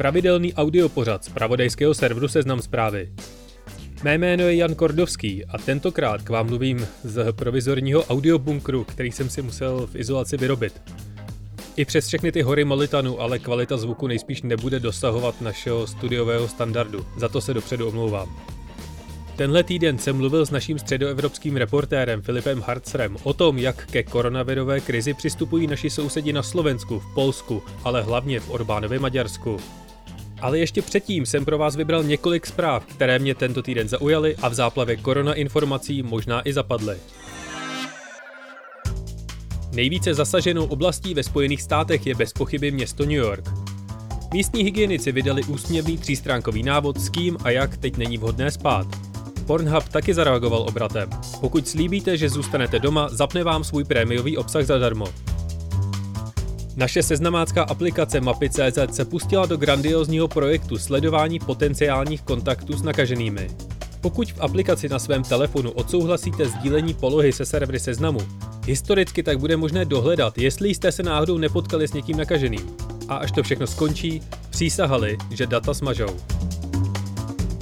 Pravidelný audiopořad z pravodajského serveru Seznam zprávy. Mé jméno je Jan Kordovský a tentokrát k vám mluvím z provizorního audiobunkru, který jsem si musel v izolaci vyrobit. I přes všechny ty hory Molitanu, ale kvalita zvuku nejspíš nebude dosahovat našeho studiového standardu. Za to se dopředu omlouvám. Tenhle týden jsem mluvil s naším středoevropským reportérem Filipem Hartzrem o tom, jak ke koronavirové krizi přistupují naši sousedi na Slovensku, v Polsku, ale hlavně v Orbánově Maďarsku. Ale ještě předtím jsem pro vás vybral několik zpráv, které mě tento týden zaujaly a v záplavě korona informací možná i zapadly. Nejvíce zasaženou oblastí ve Spojených státech je bez pochyby město New York. Místní hygienici vydali úsměvný třístránkový návod s kým a jak teď není vhodné spát. Pornhub taky zareagoval obratem. Pokud slíbíte, že zůstanete doma, zapne vám svůj prémiový obsah zadarmo. Naše seznamácká aplikace Mapy.cz se pustila do grandiozního projektu sledování potenciálních kontaktů s nakaženými. Pokud v aplikaci na svém telefonu odsouhlasíte sdílení polohy se servery seznamu, historicky tak bude možné dohledat, jestli jste se náhodou nepotkali s někým nakaženým. A až to všechno skončí, přísahali, že data smažou.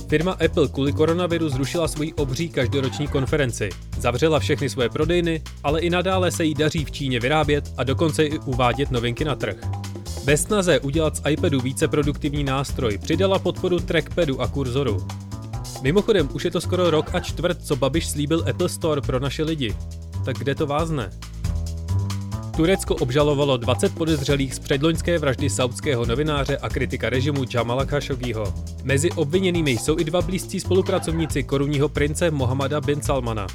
Firma Apple kvůli koronaviru zrušila svoji obří každoroční konferenci. Zavřela všechny svoje prodejny, ale i nadále se jí daří v Číně vyrábět a dokonce i uvádět novinky na trh. Bez snaze udělat z iPadu více produktivní nástroj přidala podporu trackpadu a kurzoru. Mimochodem, už je to skoro rok a čtvrt, co Babiš slíbil Apple Store pro naše lidi. Tak kde to vázne? Turecko obžalovalo 20 podezřelých z předloňské vraždy saudského novináře a kritika režimu Jamala Khashoggiho. Mezi obviněnými jsou i dva blízcí spolupracovníci korunního prince Mohamada bin Salmana.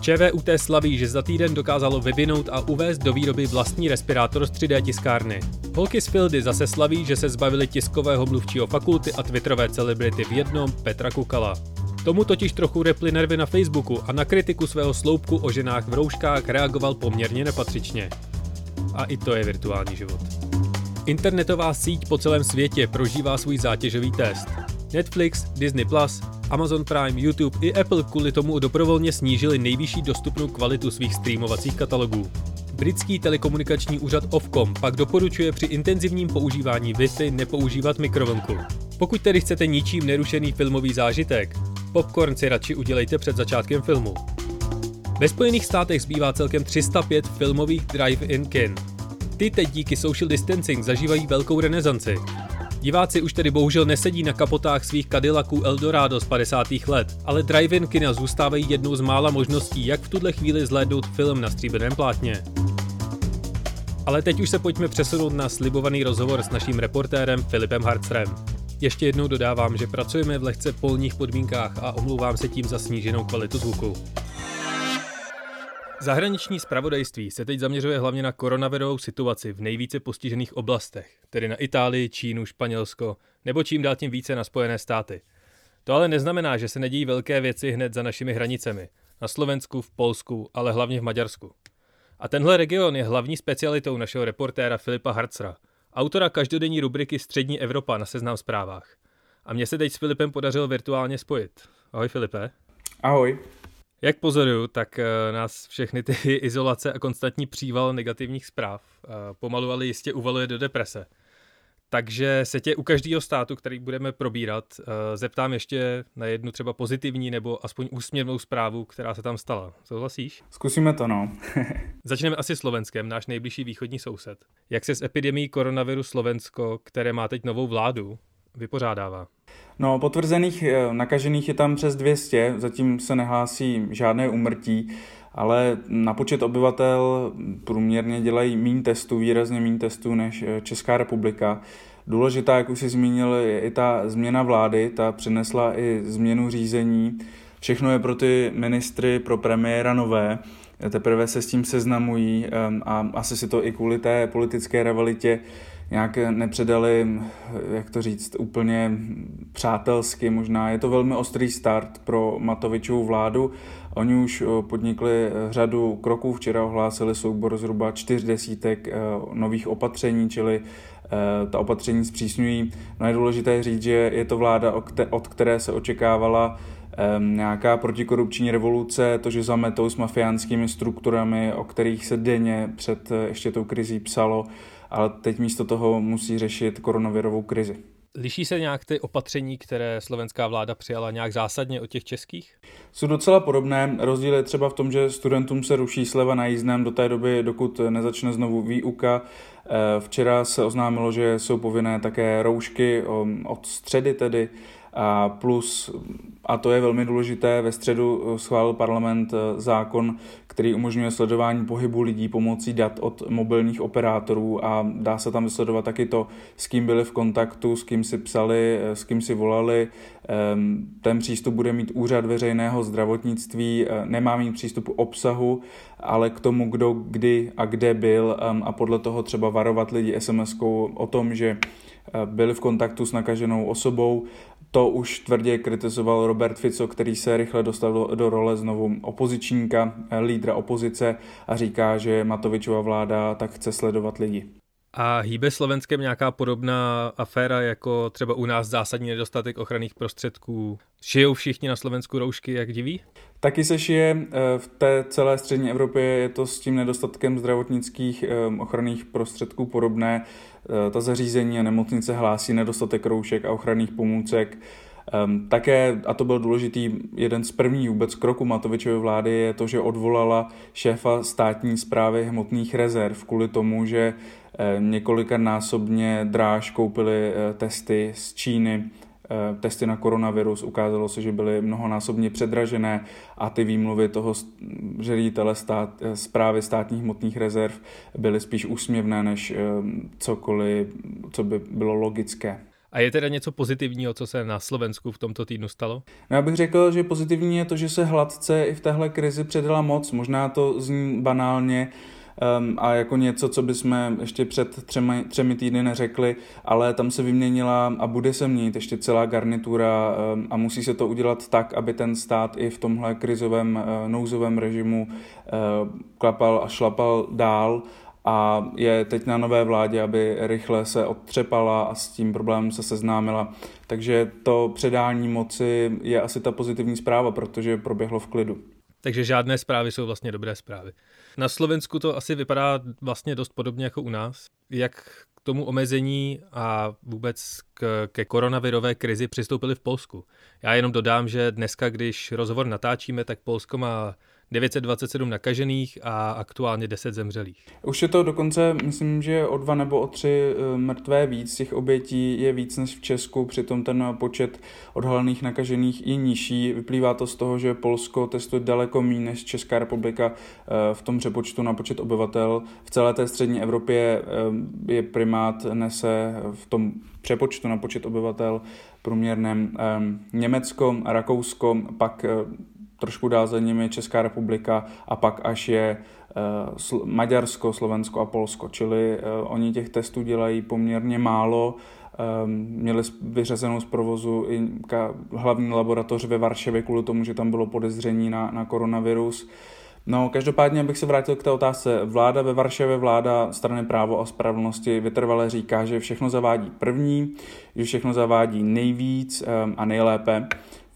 ČVUT slaví, že za týden dokázalo vyvinout a uvést do výroby vlastní respirátor z 3D tiskárny. Holky z Fildy zase slaví, že se zbavili tiskového mluvčího fakulty a twitterové celebrity v jednom Petra Kukala. Tomu totiž trochu reply nervy na Facebooku a na kritiku svého sloupku o ženách v rouškách reagoval poměrně nepatřičně. A i to je virtuální život. Internetová síť po celém světě prožívá svůj zátěžový test. Netflix, Disney+, Amazon Prime, YouTube i Apple kvůli tomu dobrovolně snížili nejvyšší dostupnou kvalitu svých streamovacích katalogů. Britský telekomunikační úřad Ofcom pak doporučuje při intenzivním používání Wi-Fi nepoužívat mikrovlnku. Pokud tedy chcete ničím nerušený filmový zážitek, popcorn si radši udělejte před začátkem filmu. Ve Spojených státech zbývá celkem 305 filmových drive-in kin. Ty teď díky social distancing zažívají velkou renesanci. Diváci už tedy bohužel nesedí na kapotách svých Cadillaců Eldorado z 50. let, ale drive-in kina zůstávají jednou z mála možností, jak v tuhle chvíli zhlédnout film na stříbrném plátně. Ale teď už se pojďme přesunout na slibovaný rozhovor s naším reportérem Filipem Hartzrem. Ještě jednou dodávám, že pracujeme v lehce polních podmínkách a omlouvám se tím za sníženou kvalitu zvuku. Zahraniční spravodajství se teď zaměřuje hlavně na koronavirovou situaci v nejvíce postižených oblastech, tedy na Itálii, Čínu, Španělsko nebo čím dál tím více na Spojené státy. To ale neznamená, že se nedějí velké věci hned za našimi hranicemi, na Slovensku, v Polsku, ale hlavně v Maďarsku. A tenhle region je hlavní specialitou našeho reportéra Filipa Harcra – autora každodenní rubriky Střední Evropa na seznam zprávách. A mně se teď s Filipem podařilo virtuálně spojit. Ahoj Filipe. Ahoj. Jak pozoruju, tak eh, nás všechny ty izolace a konstantní příval negativních zpráv eh, pomalu ale jistě uvaluje do deprese. Takže se tě u každého státu, který budeme probírat, eh, zeptám ještě na jednu třeba pozitivní nebo aspoň úsměvnou zprávu, která se tam stala. Souhlasíš? Zkusíme to, no. Začneme asi Slovenskem, náš nejbližší východní soused. Jak se s epidemí koronaviru Slovensko, které má teď novou vládu, vypořádává? No, potvrzených eh, nakažených je tam přes 200, zatím se nehlásí žádné umrtí, ale na počet obyvatel průměrně dělají méně testů, výrazně méně testů než eh, Česká republika. Důležitá, jak už jsi zmínil, je i ta změna vlády, ta přinesla i změnu řízení. Všechno je pro ty ministry, pro premiéra nové, teprve se s tím seznamují ehm, a asi si to i kvůli té politické rivalitě nějak nepředali, jak to říct, úplně přátelsky možná. Je to velmi ostrý start pro Matovičovu vládu. Oni už eh, podnikli řadu kroků, včera ohlásili soubor zhruba čtyř desítek eh, nových opatření, čili eh, ta opatření zpřísňují. No je důležité říct, že je to vláda, od které se očekávala nějaká protikorupční revoluce, to, že zametou s mafiánskými strukturami, o kterých se denně před ještě tou krizí psalo, ale teď místo toho musí řešit koronavirovou krizi. Liší se nějak ty opatření, které slovenská vláda přijala nějak zásadně od těch českých? Jsou docela podobné. Rozdíl je třeba v tom, že studentům se ruší sleva na jízdném do té doby, dokud nezačne znovu výuka. Eh, včera se oznámilo, že jsou povinné také roušky od středy tedy a plus, a to je velmi důležité, ve středu eh, schválil parlament eh, zákon, který umožňuje sledování pohybu lidí pomocí dat od mobilních operátorů a dá se tam vysledovat taky to, s kým byli v kontaktu, s kým si psali, eh, s kým si volali. Ehm, ten přístup bude mít úřad veřejného zdravotnictví, nemá mít přístup obsahu, ale k tomu, kdo kdy a kde byl ehm, a podle toho třeba varovat lidi SMS-kou o tom, že byli v kontaktu s nakaženou osobou to už tvrdě kritizoval Robert Fico, který se rychle dostal do, do role znovu opozičníka, eh, lídra opozice a říká, že Matovičova vláda tak chce sledovat lidi. A hýbe Slovenskem nějaká podobná aféra, jako třeba u nás zásadní nedostatek ochranných prostředků? Šijou všichni na Slovensku roušky, jak diví? Taky se šije eh, v té celé střední Evropě, je to s tím nedostatkem zdravotnických eh, ochranných prostředků podobné. Eh, ta zařízení a nemocnice hlásí nedostatek roušek a ochranných pomůcek. Také, a to byl důležitý, jeden z prvních vůbec kroků Matovičové vlády je to, že odvolala šéfa státní zprávy hmotných rezerv kvůli tomu, že eh, několikanásobně dráž koupili eh, testy z Číny, testy na koronavirus. Ukázalo se, že byly mnohonásobně předražené a ty výmluvy toho ředitele stát, zprávy státních hmotných rezerv byly spíš úsměvné, než cokoliv, co by bylo logické. A je teda něco pozitivního, co se na Slovensku v tomto týdnu stalo? No, já bych řekl, že pozitivní je to, že se hladce i v téhle krizi předala moc. Možná to zní banálně, um, a jako něco, co bychom ještě před třemi, třemi týdny neřekli, ale tam se vyměnila a bude se měnit ještě celá garnitura um, a musí se to udělat tak, aby ten stát i v tomhle krizovém uh, nouzovém režimu uh, klapal a šlapal dál a je teď na nové vládě, aby rychle se odtřepala a s tím problémem se seznámila. Takže to předání moci je asi ta pozitivní zpráva, protože proběhlo v klidu. Takže žádné zprávy jsou vlastně dobré zprávy. Na Slovensku to asi vypadá vlastně dost podobně jako u nás. Jak k tomu omezení a vůbec k, ke koronavirové krizi přistoupili v Polsku. Já jenom dodám, že dneska, když rozhovor natáčíme, tak Polsko má 927 nakažených a aktuálně 10 zemřelých. Už je to dokonce, myslím, že o dva nebo o tři eh, mrtvé víc. Těch obětí je víc než v Česku, přitom ten počet odhalených nakažených je nižší. Vyplývá to z toho, že Polsko testuje daleko méně než Česká republika eh, v tom přepočtu na počet obyvatel. V celé té střední Evropě eh, je primát nese v tom přepočtu na počet obyvatel průměrném Německo, Rakousko, pak trošku dál za nimi Česká republika a pak až je uh, Maďarsko, Slovensko a Polsko. Čili uh, oni těch testů dělají poměrně málo. Um, měli vyřazenou z provozu i hlavní laboratoř ve Varšavě kvůli tomu, že tam bylo podezření na, na koronavirus. No, každopádně bych se vrátil k té otázce. Vláda ve Varšavě, vláda strany právo a spravedlnosti vytrvale říká, že všechno zavádí první, že všechno zavádí nejvíc um, a nejlépe.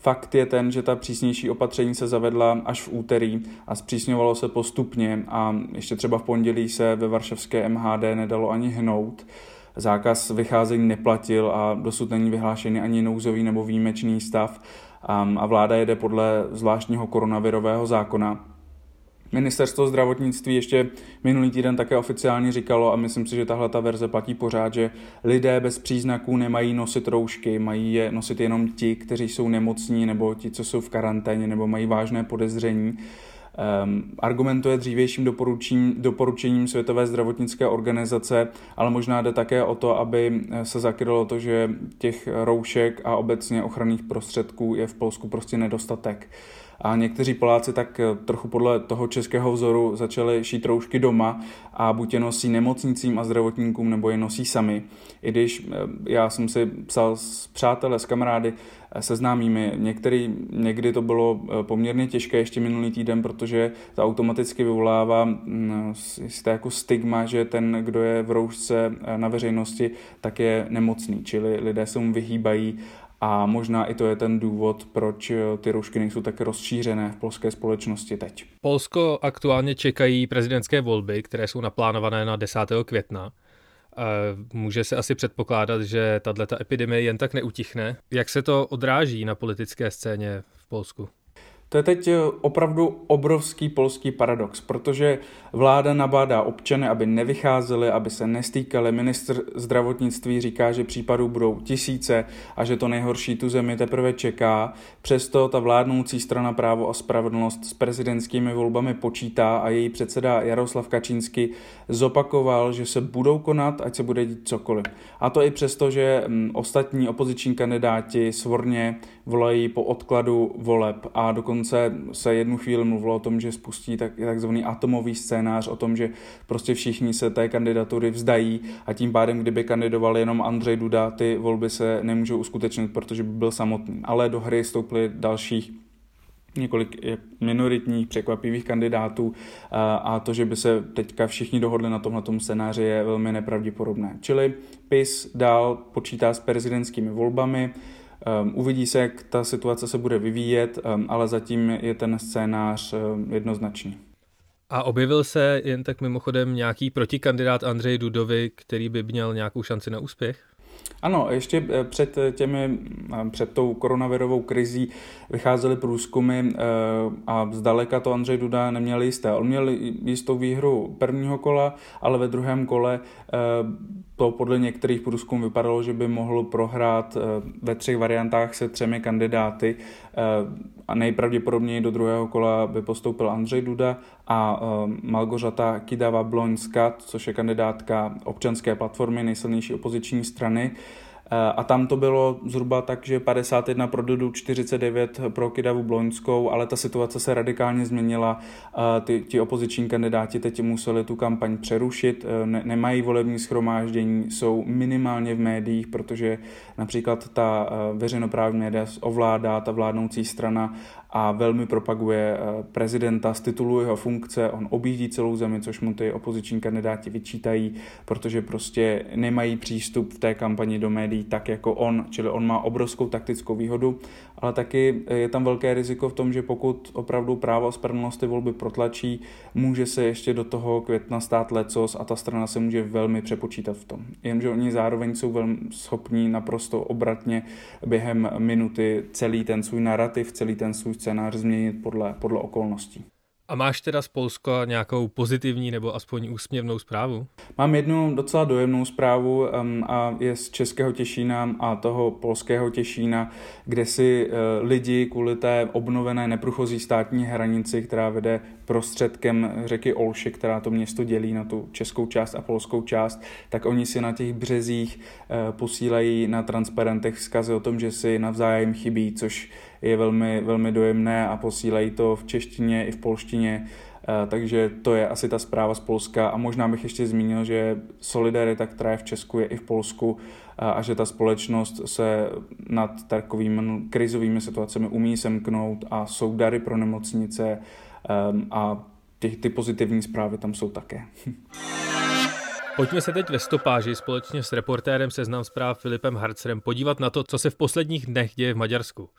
Fakt je ten, že ta přísnější opatření se zavedla až v úterý a zpřísňovalo se postupně a ještě třeba v pondělí se ve varšavské MHD nedalo ani hnout. Zákaz vycházení neplatil a dosud není vyhlášený ani nouzový nebo výjimečný stav a vláda jede podle zvláštního koronavirového zákona. Ministerstvo zdravotnictví ještě minulý týden také oficiálně říkalo, a myslím si, že tahle ta verze platí pořád, že lidé bez příznaků nemají nosit roušky, mají je nosit jenom ti, kteří jsou nemocní, nebo ti, co jsou v karanténě, nebo mají vážné podezření. Um, argumentuje dřívějším doporučením, doporučením Světové zdravotnické organizace, ale možná jde také o to, aby se zakrylo to, že těch roušek a obecně ochranných prostředků je v Polsku prostě nedostatek. A někteří Poláci tak eh, trochu podle toho českého vzoru začali šít roušky doma a buď je nosí nemocnicím a zdravotníkům, nebo je nosí sami. I když já jsem si psal s přáteli, s kamarády, se známými. Některý, někdy to bylo poměrně těžké ještě minulý týden, protože to automaticky vyvolává mm, jisté jako stigma, že ten, kdo je v roušce na veřejnosti, tak je nemocný, čili lidé se mu vyhýbají a možná i to je ten důvod, proč ty roušky nejsou tak rozšířené v polské společnosti teď. Polsko aktuálně čekají prezidentské volby, které jsou naplánované na 10. května. Může se asi předpokládat, že tato epidemie jen tak neutichne. Jak se to odráží na politické scéně v Polsku? To je teď eh, opravdu obrovský polský paradox, protože vláda nabádá občany, aby nevycházeli, aby se nestýkali. Ministr zdravotnictví říká, že případů budou tisíce a že to nejhorší tu zemi teprve čeká. Přesto ta vládnoucí strana právo a spravedlnost s prezidentskými volbami počítá a její předseda Jaroslav Kačínsky zopakoval, že se budou konat, ať se bude dít cokoliv. A to i přesto, že mm, ostatní opoziční kandidáti svorně volají po odkladu voleb a dokonce se jednu chvíli mluvilo o tom, že spustí tak, takzvaný atomový scénář, o tom, že prostě všichni se té kandidatury vzdají a tím pádem, kdyby kandidoval jenom Andřej Duda, ty volby se nemůžou uskutečnit, protože by byl samotný. Ale do hry stouply dalších několik minoritních překvapivých kandidátů a to, že by se teďka všichni dohodli na tomhle scénáři je velmi nepravděpodobné. Čili PIS dál počítá s prezidentskými volbami, Um, uvidí se, jak ta situace se bude vyvíjet, um, ale zatím je ten scénář um, jednoznačný. A objevil se jen tak mimochodem nějaký protikandidát Andřej Dudovi, který by měl nějakou šanci na úspěch? Ano, ještě eh, před, těmi, před tou koronavirovou krizí vycházely průzkumy a zdaleka to Andřej Duda neměl jisté. On měl jistou výhru prvního kola, ale ve druhém kole to podle některých průzkumů vypadalo, že by mohl prohrát ve třech variantách se třemi kandidáty a nejpravděpodobněji do druhého kola by postoupil Andřej Duda a Malgořata Kidava Bloňska, což je kandidátka občanské platformy nejsilnější opoziční strany. A tam to bylo zhruba tak, že 51 pro Dudu, 49 pro Kidavu Bloňskou, ale ta situace se radikálně změnila. Ty, ti opoziční kandidáti teď museli tu kampaň přerušit, ne, nemají volební schromáždění, jsou minimálně v médiích, protože například ta veřejnoprávní média ovládá ta vládnoucí strana a velmi propaguje eh, prezidenta z titulu jeho funkce. On objíždí celou zemi, což mu ty opoziční kandidáti vyčítají, protože prostě nemají přístup v té kampani do médií tak jako on, čili on má obrovskou taktickou výhodu, ale taky je tam velké riziko v tom, že pokud opravdu právo a spravedlnost ty volby protlačí, může se ještě do toho května stát lecos a ta strana se může velmi přepočítat v tom. Jenže oni zároveň jsou velmi schopní naprosto obratně během minuty celý ten svůj narrativ, celý ten svůj scénář změnit podle, podle okolností. A máš teda z Polska nějakou pozitivní nebo aspoň úsměvnou zprávu? Mám jednu docela dojemnou zprávu um, a je z Českého Těšína a toho polského Těšína, kde si uh, lidi kvůli té obnovené neprůchozí státní hranici, která vede prostředkem řeky Olše, která to město dělí na tu českou část a polskou část, tak oni si na těch březích uh, posílají na transparentech vzkazy o tom, že si navzájem chybí, což je velmi, velmi dojemné a posílají to v češtině i v polštině, eh, takže to je asi ta zpráva z Polska. A možná bych ještě zmínil, že solidarita, která je v Česku, je i v Polsku eh, a že ta společnost se nad takovými krizovými situacemi umí semknout a jsou dary pro nemocnice. eh, a ty, ty pozitivní zprávy tam jsou také. Pojďme se teď ve stopáži společně s reportérem Seznam zpráv Filipem Harcerem podívat na to, co se v posledních dnech děje v Maďarsku.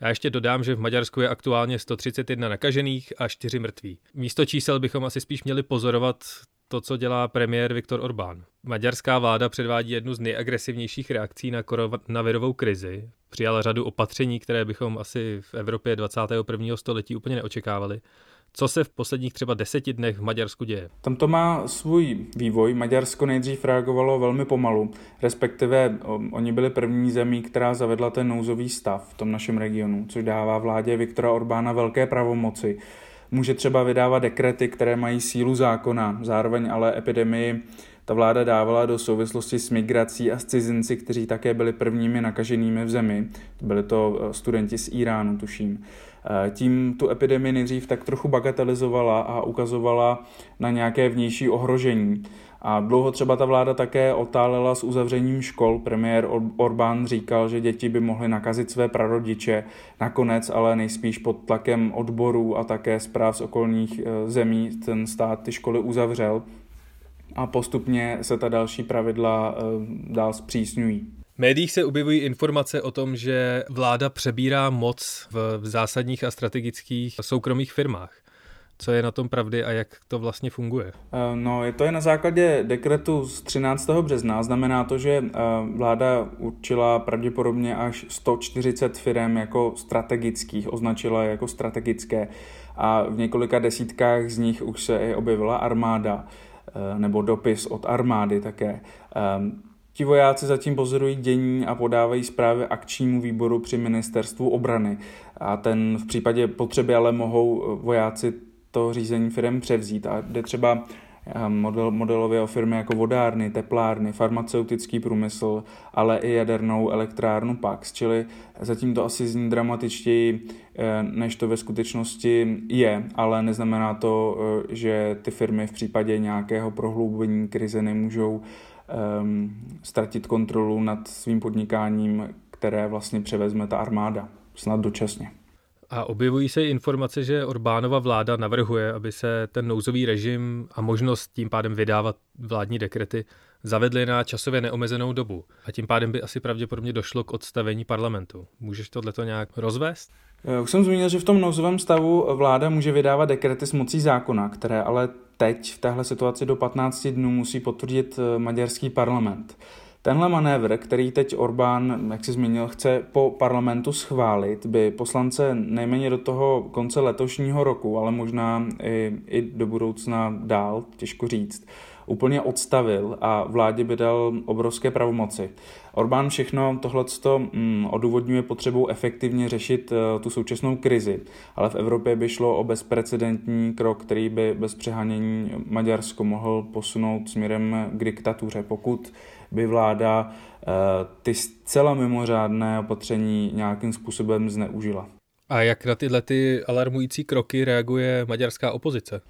Já ještě dodám, že v Maďarsku je aktuálně 131 nakažených a 4 mrtví. Místo čísel bychom asi spíš měli pozorovat to, co dělá premiér Viktor Orbán. Maďarská vláda předvádí jednu z nejagresivnějších reakcí na koronavirovou krizi. Přijala řadu opatření, které bychom asi v Evropě 21. století úplně neočekávali. Co se v posledních třeba deseti dnech v Maďarsku děje? Tam to má svůj vývoj. Maďarsko nejdřív reagovalo velmi pomalu, respektive oni byli první zemí, která zavedla ten nouzový stav v tom našem regionu, což dává vládě Viktora Orbána velké pravomoci. Může třeba vydávat dekrety, které mají sílu zákona, zároveň ale epidemii ta vláda dávala do souvislosti s migrací a s cizinci, kteří také byli prvními nakaženými v zemi. Byli to studenti z Iránu, tuším. Tím tu epidemii nejdřív tak trochu bagatelizovala a ukazovala na nějaké vnější ohrožení. A dlouho třeba ta vláda také otálela s uzavřením škol. Premiér Orbán říkal, že děti by mohly nakazit své prarodiče. Nakonec ale nejspíš pod tlakem odborů a také zpráv z okolních e, zemí ten stát ty školy uzavřel a postupně se ta další pravidla e, dál zpřísňují. Médiích se objevují informace o tom, že vláda přebírá moc v zásadních a strategických soukromých firmách. Co je na tom pravdy a jak to vlastně funguje? Eh, no, je to je na základě dekretu z 13. března. Znamená to, že eh, vláda určila pravděpodobně až 140 firm jako strategických, označila jako strategické a v několika desítkách z nich už se i objevila armáda eh, nebo dopis od armády také. Ti vojáci zatím pozorují dění a podávají zprávy akčnímu výboru při ministerstvu obrany. A ten v případě potřeby ale mohou vojáci to řízení firm převzít. A jde třeba eh, model, modelově o firmy jako vodárny, teplárny, farmaceutický průmysl, ale i jadernou elektrárnu Pax, čili zatím to asi zní dramatičtěji, eh, než to ve skutečnosti je, ale neznamená to, eh, že ty firmy v případě nějakého prohloubení krize nemůžou um, ztratit kontrolu nad svým podnikáním, které vlastně převezme ta armáda, snad dočasně. A objevují se informace, že Orbánova vláda navrhuje, aby se ten nouzový režim a možnost tím pádem vydávat vládní dekrety zavedly na časově neomezenou dobu. A tím pádem by asi pravděpodobně došlo k odstavení parlamentu. Můžeš tohleto nějak rozvést? Eh, už jsem zmínil, že v tom nouzovém stavu vláda může vydávat dekrety s mocí zákona, které ale teď v téhle situaci do 15 dnů musí potvrdit eh, maďarský parlament. Tenhle manévr, který teď Orbán, jak si zmínil, chce po parlamentu schválit, by poslance nejméně do toho konce letošního roku, ale možná i, i do budoucna dál, těžko říct, úplně odstavil a vládě by dal obrovské pravomoci. Orbán všechno tohleto mm, odůvodňuje potřebou efektivně řešit uh, tu současnou krizi, ale v Evropě by šlo o bezprecedentní krok, který by bez přehánění Maďarsko mohl posunout směrem k diktatuře, pokud by vláda uh, ty zcela mimořádné opatření nějakým způsobem zneužila. A jak na tyhle ty alarmující kroky reaguje maďarská opozice?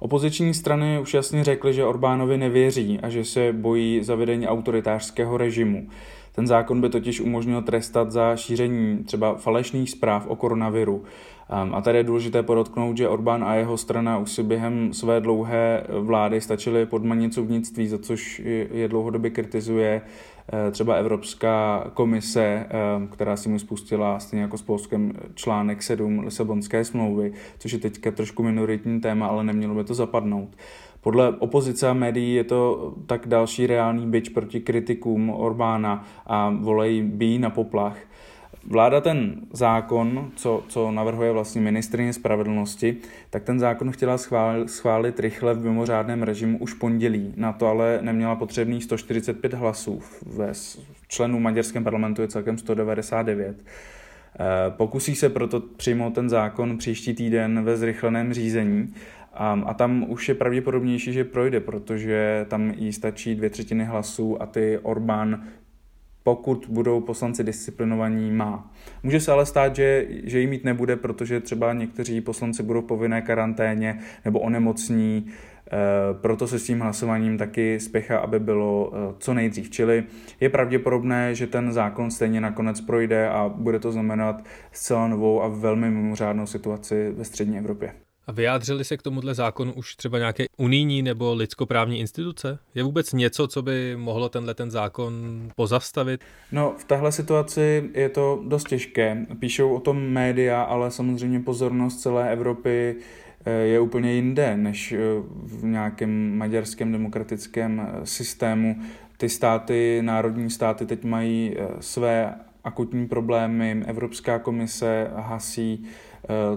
Opoziční strany už jasně řekly, že Orbánovi nevěří a že se bojí zavedení autoritářského režimu. Ten zákon by totiž umožnil trestat za šíření třeba falešných zpráv o koronaviru. Ehm, a tady je důležité podotknout, že Orbán a jeho strana už si během své dlouhé vlády stačili podmanit soudnictví, za což je dlouhodobě kritizuje třeba Evropská komise, ehm, která si mu spustila stejně jako s Polskem článek 7 Lisabonské smlouvy, což je teďka trošku minoritní téma, ale nemělo by to zapadnout. Podle opozice a médií je to tak další reálný byč proti kritikům Orbána a volej bí na poplach. Vláda ten zákon, co, co navrhuje vlastně ministrině spravedlnosti, tak ten zákon chtěla schválit, schválit rychle v mimořádném režimu už pondělí. Na to ale neměla potřebných 145 hlasů. Ve členů maďarském parlamentu je celkem 199. Eh, pokusí se proto přijmout ten zákon příští týden ve zrychleném řízení a, a tam už je pravděpodobnější, že projde, protože tam jí stačí dvě třetiny hlasů a ty Orbán pokud budou poslanci disciplinovaní, má. Může se ale stát, že, že jí mít nebude, protože třeba někteří poslanci budou v povinné karanténě nebo onemocní, e, proto se s tím hlasováním taky spěchá, aby bylo e, co nejdřív. Čili je pravděpodobné, že ten zákon stejně nakonec projde a bude to znamenat zcela novou a velmi mimořádnou situaci ve střední Evropě. A vyjádřili se k tomuhle zákonu už třeba nějaké unijní nebo lidskoprávní instituce? Je vůbec něco, co by mohlo tenhle ten zákon pozastavit? No, v téhle situaci je to dost těžké. Píšou o tom média, ale samozřejmě pozornost celé Evropy eh, je úplně jinde než eh, v nějakém maďarském demokratickém eh, systému. Ty státy, národní státy teď mají své akutní problémy, Evropská komise hasí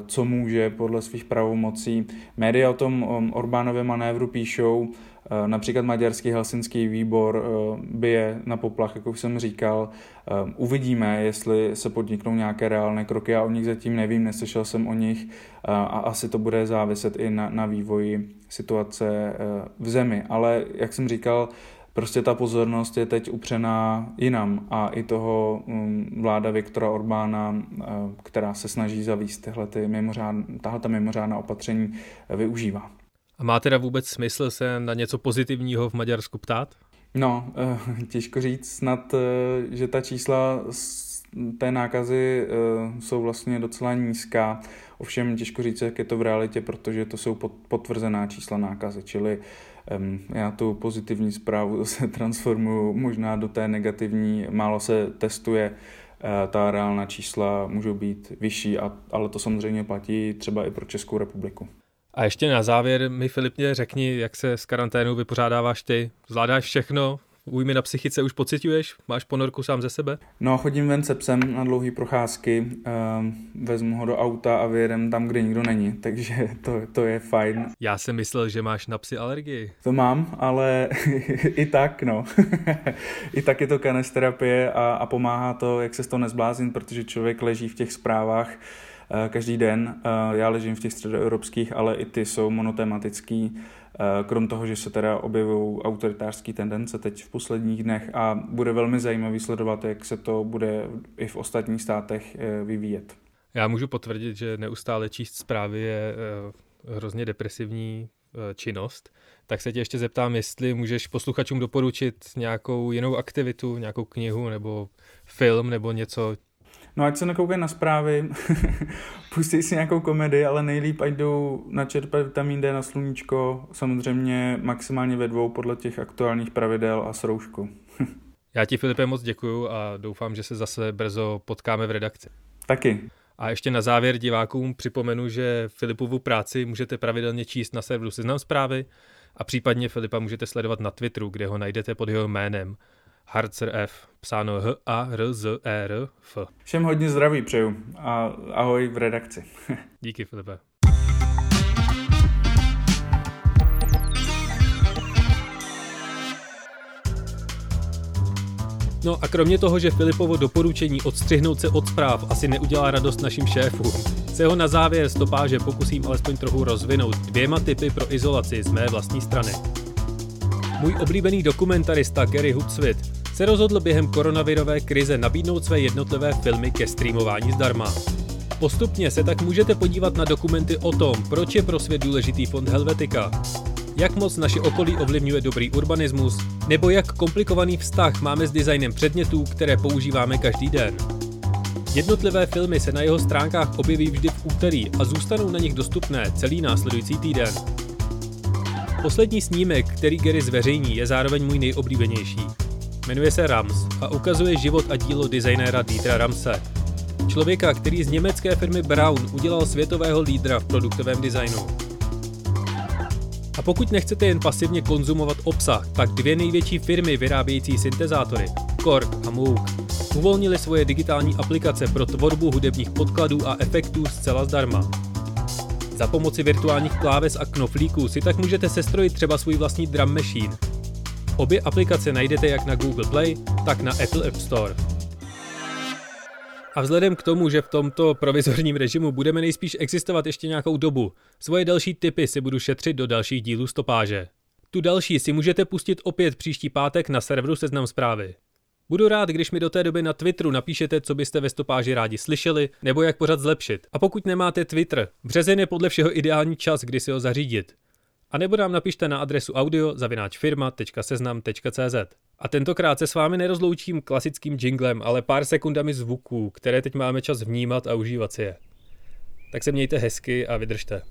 co může podle svých pravomocí. Média o tom Orbánově manévru píšou Eh, například maďarský helsinský výbor eh, bije na poplach, jak už jsem říkal. Eh, uvidíme, jestli se podniknou nějaké reálné kroky. Já o nich zatím nevím, neslyšel jsem o nich a asi to bude záviset i na, na vývoji situace v zemi. Ale jak jsem říkal, prostě ta pozornost je teď upřená jinam a i toho mm, vláda Viktora Orbána, která se snaží zavíst tyhle ty mimořád, tahle ta mimořádná opatření, využívá. A má teda vůbec smysl se na něco pozitivního v Maďarsku ptát? No, eh, těžko říct, snad, eh, že ta čísla té nákazy eh, jsou vlastně docela nízká. Ovšem těžko říct, jak je to v realitě, protože to jsou potvrzená čísla nákazy, čili já tu pozitivní zprávu zase transformuju možná do té negativní, málo se testuje, ta reálná čísla můžou být vyšší, ale to samozřejmě platí třeba i pro Českou republiku. A ještě na závěr mi Filipně řekni, jak se s karanténou vypořádáváš ty. Zvládáš všechno? Újmy na psychice už pocituješ? Máš ponorku sám ze sebe? No, chodím ven se psem na dlouhé procházky, uh, vezmu ho do auta a vyjedem tam, kde nikdo není, takže to, to je fajn. Já jsem myslel, že máš na psy alergii. To mám, ale i tak, no. I tak je to kanesterapie a, a pomáhá to, jak se z toho nezbláznit, protože člověk leží v těch zprávách, Eh, každý den. Eh, já ležím v těch středoevropských, ale i ty jsou monotematický. Eh, krom toho, že se teda objevují autoritářské tendence teď v posledních dnech a bude velmi zajímavý sledovat, jak se to bude i v ostatních státech vyvíjet. Já můžu potvrdit, že neustále číst zprávy je hrozně depresivní činnost. Tak se tě ještě zeptám, jestli můžeš posluchačům doporučit nějakou jinou aktivitu, nějakou knihu nebo film nebo něco, No ať se nekoukají na zprávy, pustí si nějakou komedii, ale nejlíp ať jdou načerpat vitamin D na sluníčko, samozřejmě maximálně ve dvou podle těch aktuálních pravidel a s rouškou. Já ti Filipe moc děkuju a doufám, že se zase brzo potkáme v redakci. Taky. A ještě na závěr divákům připomenu, že Filipovu práci můžete pravidelně číst na serveru Seznam zprávy a případně Filipa můžete sledovat na Twitteru, kde ho najdete pod jeho jménem Harzer F, psáno H A R Z E R F. Všem hodně zdraví přeju a ahoj v redakci. Díky Filipe. No a kromě toho, že Filipovo doporučení odstřihnout se od zpráv asi neudělá radost našim šéfům, se ho na závěr stopáže pokusím alespoň trochu rozvinout dvěma typy pro izolaci z mé vlastní strany. Můj oblíbený dokumentarista Gary Hoodswit se rozhodl během koronavirové krize nabídnout své jednotlivé filmy ke streamování zdarma. Postupně se tak můžete podívat na dokumenty o tom, proč je pro svět důležitý fond Helvetika, jak moc naše okolí ovlivňuje dobrý urbanismus, nebo jak komplikovaný vztah máme s designem předmětů, které používáme každý den. Jednotlivé filmy se na jeho stránkách objeví vždy v úterý a zůstanou na nich dostupné celý následující týden. Poslední snímek, který Gary zveřejní, je zároveň můj nejoblíbenější. Jmenuje se Rams a ukazuje život a dílo designéra Dietra Ramse. Člověka, který z německé firmy Brown udělal světového lídra v produktovém designu. A pokud nechcete jen pasivně konzumovat obsah, tak dvě největší firmy vyrábějící syntezátory, Korg a Moog, uvolnili svoje digitální aplikace pro tvorbu hudebních podkladů a efektů zcela zdarma. Za pomoci virtuálních kláves a knoflíků si tak můžete sestrojit třeba svůj vlastní drum machine. Obě aplikace najdete jak na Google Play, tak na Apple App Store. A vzhledem k tomu, že v tomto provizorním režimu budeme nejspíš existovat ještě nějakou dobu, svoje další tipy si budu šetřit do dalších dílů stopáže. Tu další si můžete pustit opět příští pátek na serveru Seznam zprávy. Budu rád, když mi do té doby na Twitteru napíšete, co byste ve stopáži rádi slyšeli, nebo jak pořád zlepšit. A pokud nemáte Twitter, březen je podle všeho ideální čas, kdy si ho zařídit. A nebo nám napište na adresu audio.firma.seznam.cz. A tentokrát se s vámi nerozloučím klasickým jinglem, ale pár sekundami zvuků, které teď máme čas vnímat a užívat si je. Tak se mějte hezky a vydržte.